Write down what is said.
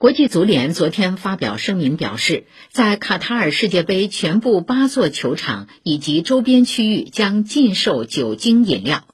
国际足联昨天发表声明表示在卡塔尔世界杯全部八座球场以及周边区域将禁售酒精饮料。